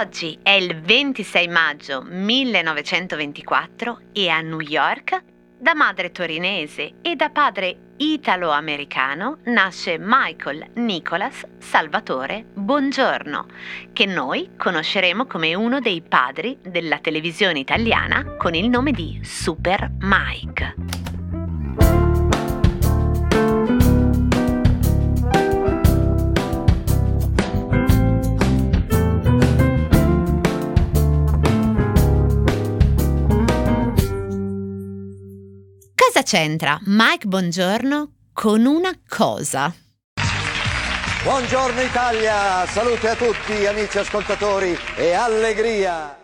Oggi è il 26 maggio 1924 e a New York, da madre torinese e da padre italo-americano, nasce Michael Nicholas Salvatore Buongiorno, che noi conosceremo come uno dei padri della televisione italiana con il nome di Super Mike. Cosa c'entra Mike Buongiorno con una cosa? Buongiorno Italia, salute a tutti amici ascoltatori e allegria.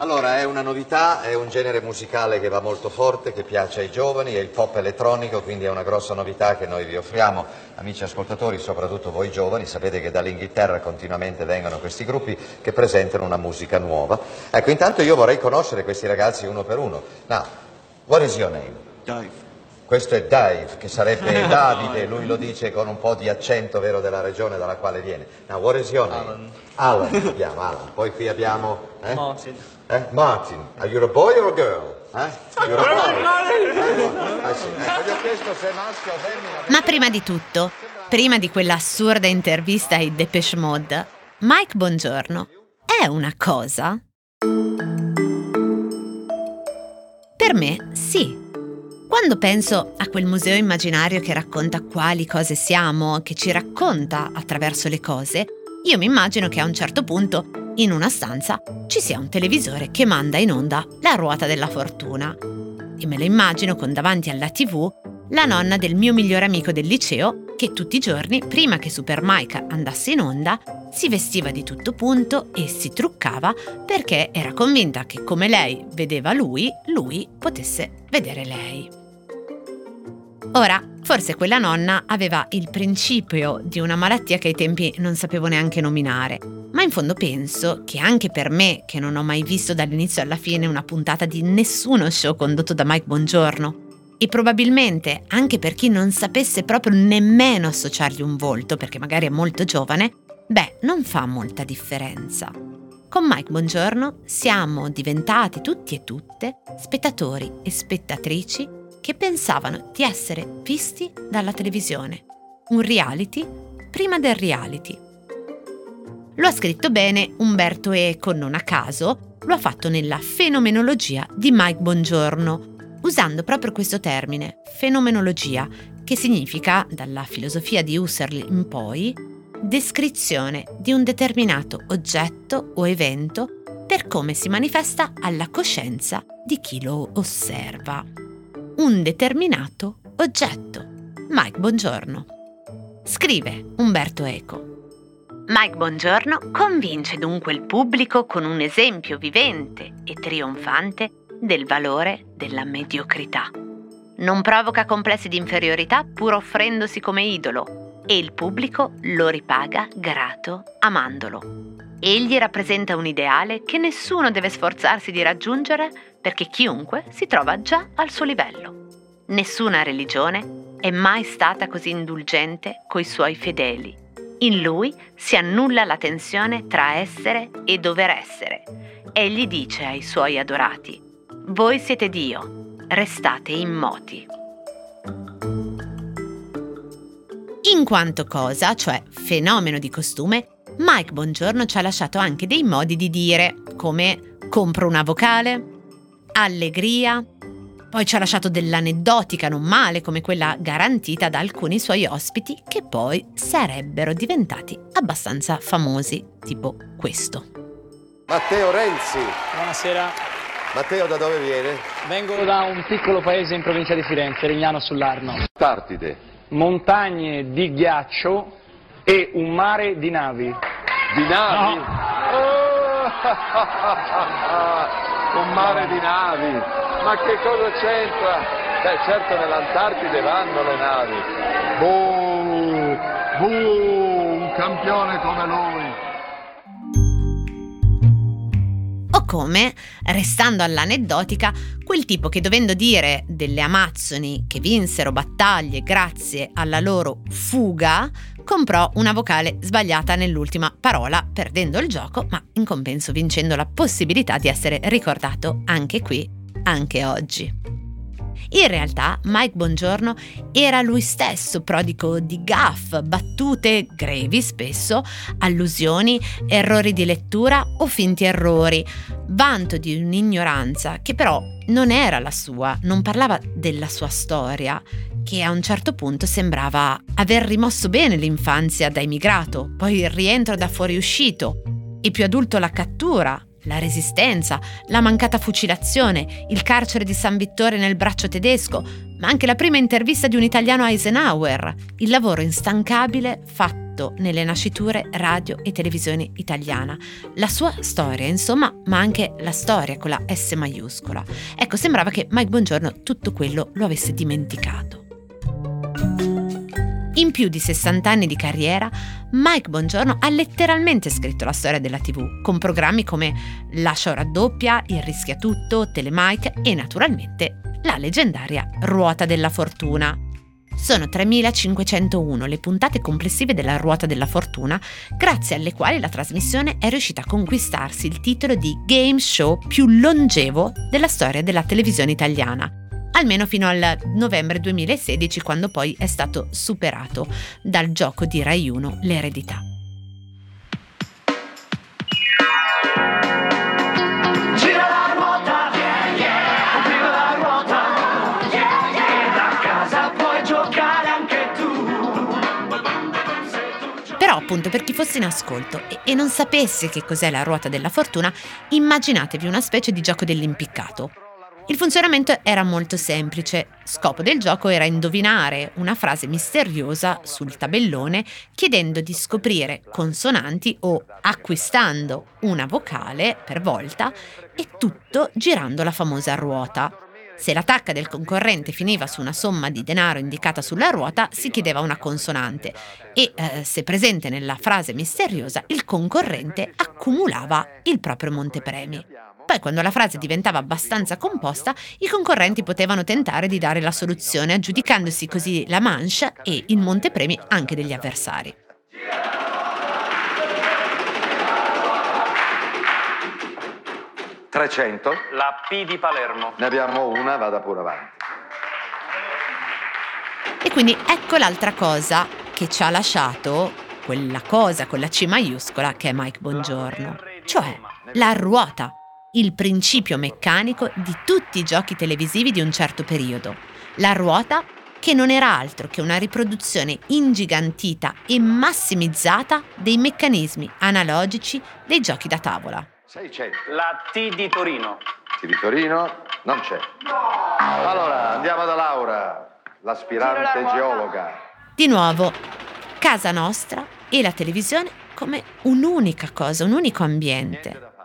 Allora, è una novità, è un genere musicale che va molto forte, che piace ai giovani, è il pop elettronico, quindi è una grossa novità che noi vi offriamo, amici ascoltatori, soprattutto voi giovani, sapete che dall'Inghilterra continuamente vengono questi gruppi che presentano una musica nuova. Ecco, intanto io vorrei conoscere questi ragazzi uno per uno. Now, what is your name? Dave. Questo è Dave, che sarebbe Davide, lui lo dice con un po' di accento vero della regione dalla quale viene. Now, what is your name? Alan. Alan, abbiamo Alan. Poi qui abbiamo... Eh? Martin. Eh? Martin. Are you a boy or a girl? Eh? You're a boy. Eh, femmina. Ma prima di tutto, prima di quella assurda intervista ai Depeche Mode, Mike Buongiorno è una cosa? Per me sì. Quando penso a quel museo immaginario che racconta quali cose siamo, che ci racconta attraverso le cose, io mi immagino che a un certo punto, in una stanza, ci sia un televisore che manda in onda la ruota della fortuna. E me lo immagino con davanti alla tv la nonna del mio migliore amico del liceo che tutti i giorni, prima che Super Mike andasse in onda, si vestiva di tutto punto e si truccava perché era convinta che come lei vedeva lui, lui potesse vedere lei. Ora, forse quella nonna aveva il principio di una malattia che ai tempi non sapevo neanche nominare, ma in fondo penso che anche per me, che non ho mai visto dall'inizio alla fine una puntata di nessuno show condotto da Mike Buongiorno, e probabilmente anche per chi non sapesse proprio nemmeno associargli un volto, perché magari è molto giovane, beh, non fa molta differenza. Con Mike Buongiorno siamo diventati tutti e tutte spettatori e spettatrici che pensavano di essere visti dalla televisione. Un reality prima del reality. Lo ha scritto bene Umberto Eco, non a caso, lo ha fatto nella fenomenologia di Mike Buongiorno, usando proprio questo termine, fenomenologia, che significa, dalla filosofia di Husserl in poi, descrizione di un determinato oggetto o evento per come si manifesta alla coscienza di chi lo osserva. Un determinato oggetto. Mike Buongiorno. Scrive Umberto Eco. Mike Buongiorno convince dunque il pubblico con un esempio vivente e trionfante del valore della mediocrità. Non provoca complessi di inferiorità pur offrendosi come idolo e il pubblico lo ripaga grato amandolo. Egli rappresenta un ideale che nessuno deve sforzarsi di raggiungere perché chiunque si trova già al suo livello. Nessuna religione è mai stata così indulgente coi suoi fedeli. In lui si annulla la tensione tra essere e dover essere. Egli dice ai suoi adorati, voi siete Dio, restate immoti. In quanto cosa, cioè fenomeno di costume, Mike Buongiorno ci ha lasciato anche dei modi di dire, come compro una vocale, allegria, poi ci ha lasciato dell'aneddotica non male come quella garantita da alcuni suoi ospiti che poi sarebbero diventati abbastanza famosi, tipo questo. Matteo Renzi. Buonasera. Matteo da dove viene? Vengo da un piccolo paese in provincia di Firenze, Rignano sull'Arno. Tartide. Montagne di ghiaccio e un mare di navi. Di navi? Oh! un mare di navi. Ma che cosa c'entra? Beh, certo nell'Antartide vanno le navi. Boh, boh, un campione come lui. Come, restando all'aneddotica, quel tipo che dovendo dire delle Amazzoni che vinsero battaglie grazie alla loro fuga, comprò una vocale sbagliata nell'ultima parola, perdendo il gioco, ma in compenso vincendo la possibilità di essere ricordato anche qui, anche oggi. In realtà Mike Bongiorno era lui stesso prodigo di gaff, battute grevi spesso, allusioni, errori di lettura o finti errori, vanto di un'ignoranza che però non era la sua, non parlava della sua storia, che a un certo punto sembrava aver rimosso bene l'infanzia da immigrato, poi il rientro da fuoriuscito. E più adulto la cattura, la resistenza, la mancata fucilazione, il carcere di San Vittore nel braccio tedesco, ma anche la prima intervista di un italiano Eisenhower, il lavoro instancabile fatto nelle nasciture radio e televisione italiana. La sua storia, insomma, ma anche la storia con la S maiuscola. Ecco, sembrava che Mike Bongiorno tutto quello lo avesse dimenticato. In più di 60 anni di carriera, Mike Bongiorno ha letteralmente scritto la storia della TV, con programmi come Lascia o raddoppia, Il rischia tutto, Telemike e naturalmente la leggendaria Ruota della Fortuna. Sono 3501 le puntate complessive della Ruota della Fortuna, grazie alle quali la trasmissione è riuscita a conquistarsi il titolo di game show più longevo della storia della televisione italiana almeno fino al novembre 2016 quando poi è stato superato dal gioco di Rai 1 L'eredità. Però appunto per chi fosse in ascolto e, e non sapesse che cos'è la ruota della fortuna, immaginatevi una specie di gioco dell'impiccato il funzionamento era molto semplice. Scopo del gioco era indovinare una frase misteriosa sul tabellone chiedendo di scoprire consonanti o acquistando una vocale per volta e tutto girando la famosa ruota. Se la tacca del concorrente finiva su una somma di denaro indicata sulla ruota, si chiedeva una consonante e eh, se presente nella frase misteriosa, il concorrente accumulava il proprio montepremi. Poi quando la frase diventava abbastanza composta, i concorrenti potevano tentare di dare la soluzione, aggiudicandosi così la manche e il montepremi anche degli avversari. Trecento. La P di Palermo. Ne abbiamo una, vada pure avanti. E quindi ecco l'altra cosa che ci ha lasciato quella cosa con la C maiuscola che è Mike Bongiorno, cioè la ruota il principio meccanico di tutti i giochi televisivi di un certo periodo. La ruota che non era altro che una riproduzione ingigantita e massimizzata dei meccanismi analogici dei giochi da tavola. 600. La T di Torino. T di Torino non c'è. Allora, andiamo da Laura, l'aspirante geologa. Di nuovo, casa nostra e la televisione come un'unica cosa, un unico ambiente.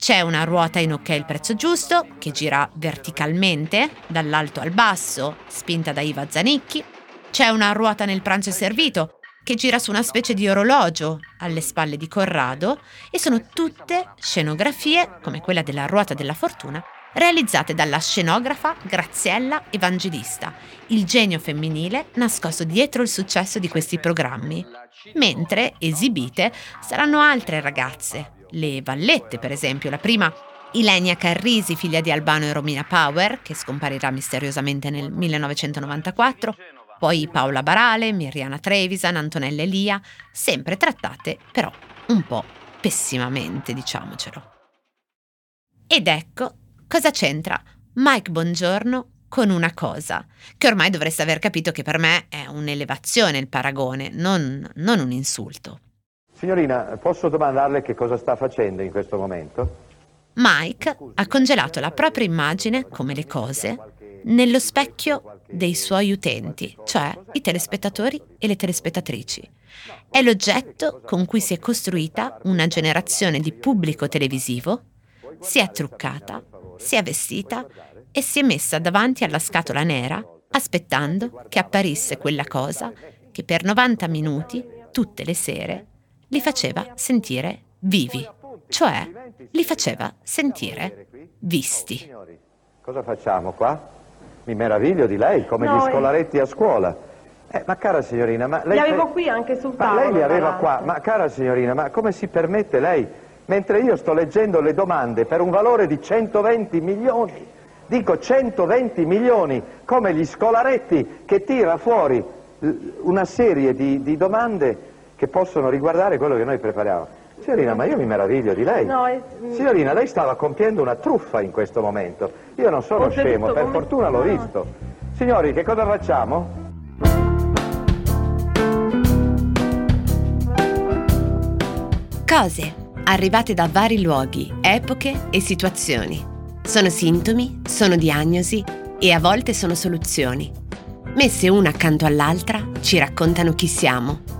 C'è una ruota in ok il prezzo giusto, che gira verticalmente, dall'alto al basso, spinta da Iva Zanicchi. C'è una ruota nel pranzo servito, che gira su una specie di orologio alle spalle di Corrado, e sono tutte scenografie, come quella della ruota della fortuna, realizzate dalla scenografa Graziella Evangelista, il genio femminile nascosto dietro il successo di questi programmi, mentre esibite saranno altre ragazze, le Vallette, per esempio, la prima Ilenia Carrisi, figlia di Albano e Romina Power, che scomparirà misteriosamente nel 1994, poi Paola Barale, Miriana Trevisan, Antonella Elia, sempre trattate però un po' pessimamente, diciamocelo. Ed ecco cosa c'entra Mike Bongiorno con una cosa, che ormai dovreste aver capito che per me è un'elevazione il paragone, non, non un insulto. Signorina, posso domandarle che cosa sta facendo in questo momento? Mike ha congelato la propria immagine, come le cose, nello specchio dei suoi utenti, cioè i telespettatori e le telespettatrici. È l'oggetto con cui si è costruita una generazione di pubblico televisivo, si è truccata, si è vestita e si è messa davanti alla scatola nera aspettando che apparisse quella cosa che per 90 minuti, tutte le sere, li faceva sentire vivi. cioè li faceva sentire visti. Signori, cosa facciamo qua? Mi meraviglio di lei, come No, gli scolaretti a scuola. Eh, ma cara signorina, ma lei... Li avevo qui anche sul Ma tavolo. lei li aveva qua, ma cara signorina, ma come si permette lei, mentre io sto leggendo le domande per un valore di 120 milioni, dico 120 milioni, come gli scolaretti che tira fuori una serie di, di domande che possono riguardare quello che noi prepariamo. Signorina, ma io mi meraviglio di lei. No, è- Signorina, lei stava compiendo una truffa in questo momento. Io non sono Oltretutto scemo, per come- fortuna l'ho no. visto. Signori, che cosa facciamo? Cose arrivate da vari luoghi, epoche e situazioni. Sono sintomi, sono diagnosi e a volte sono soluzioni. Messe una accanto all'altra ci raccontano chi siamo.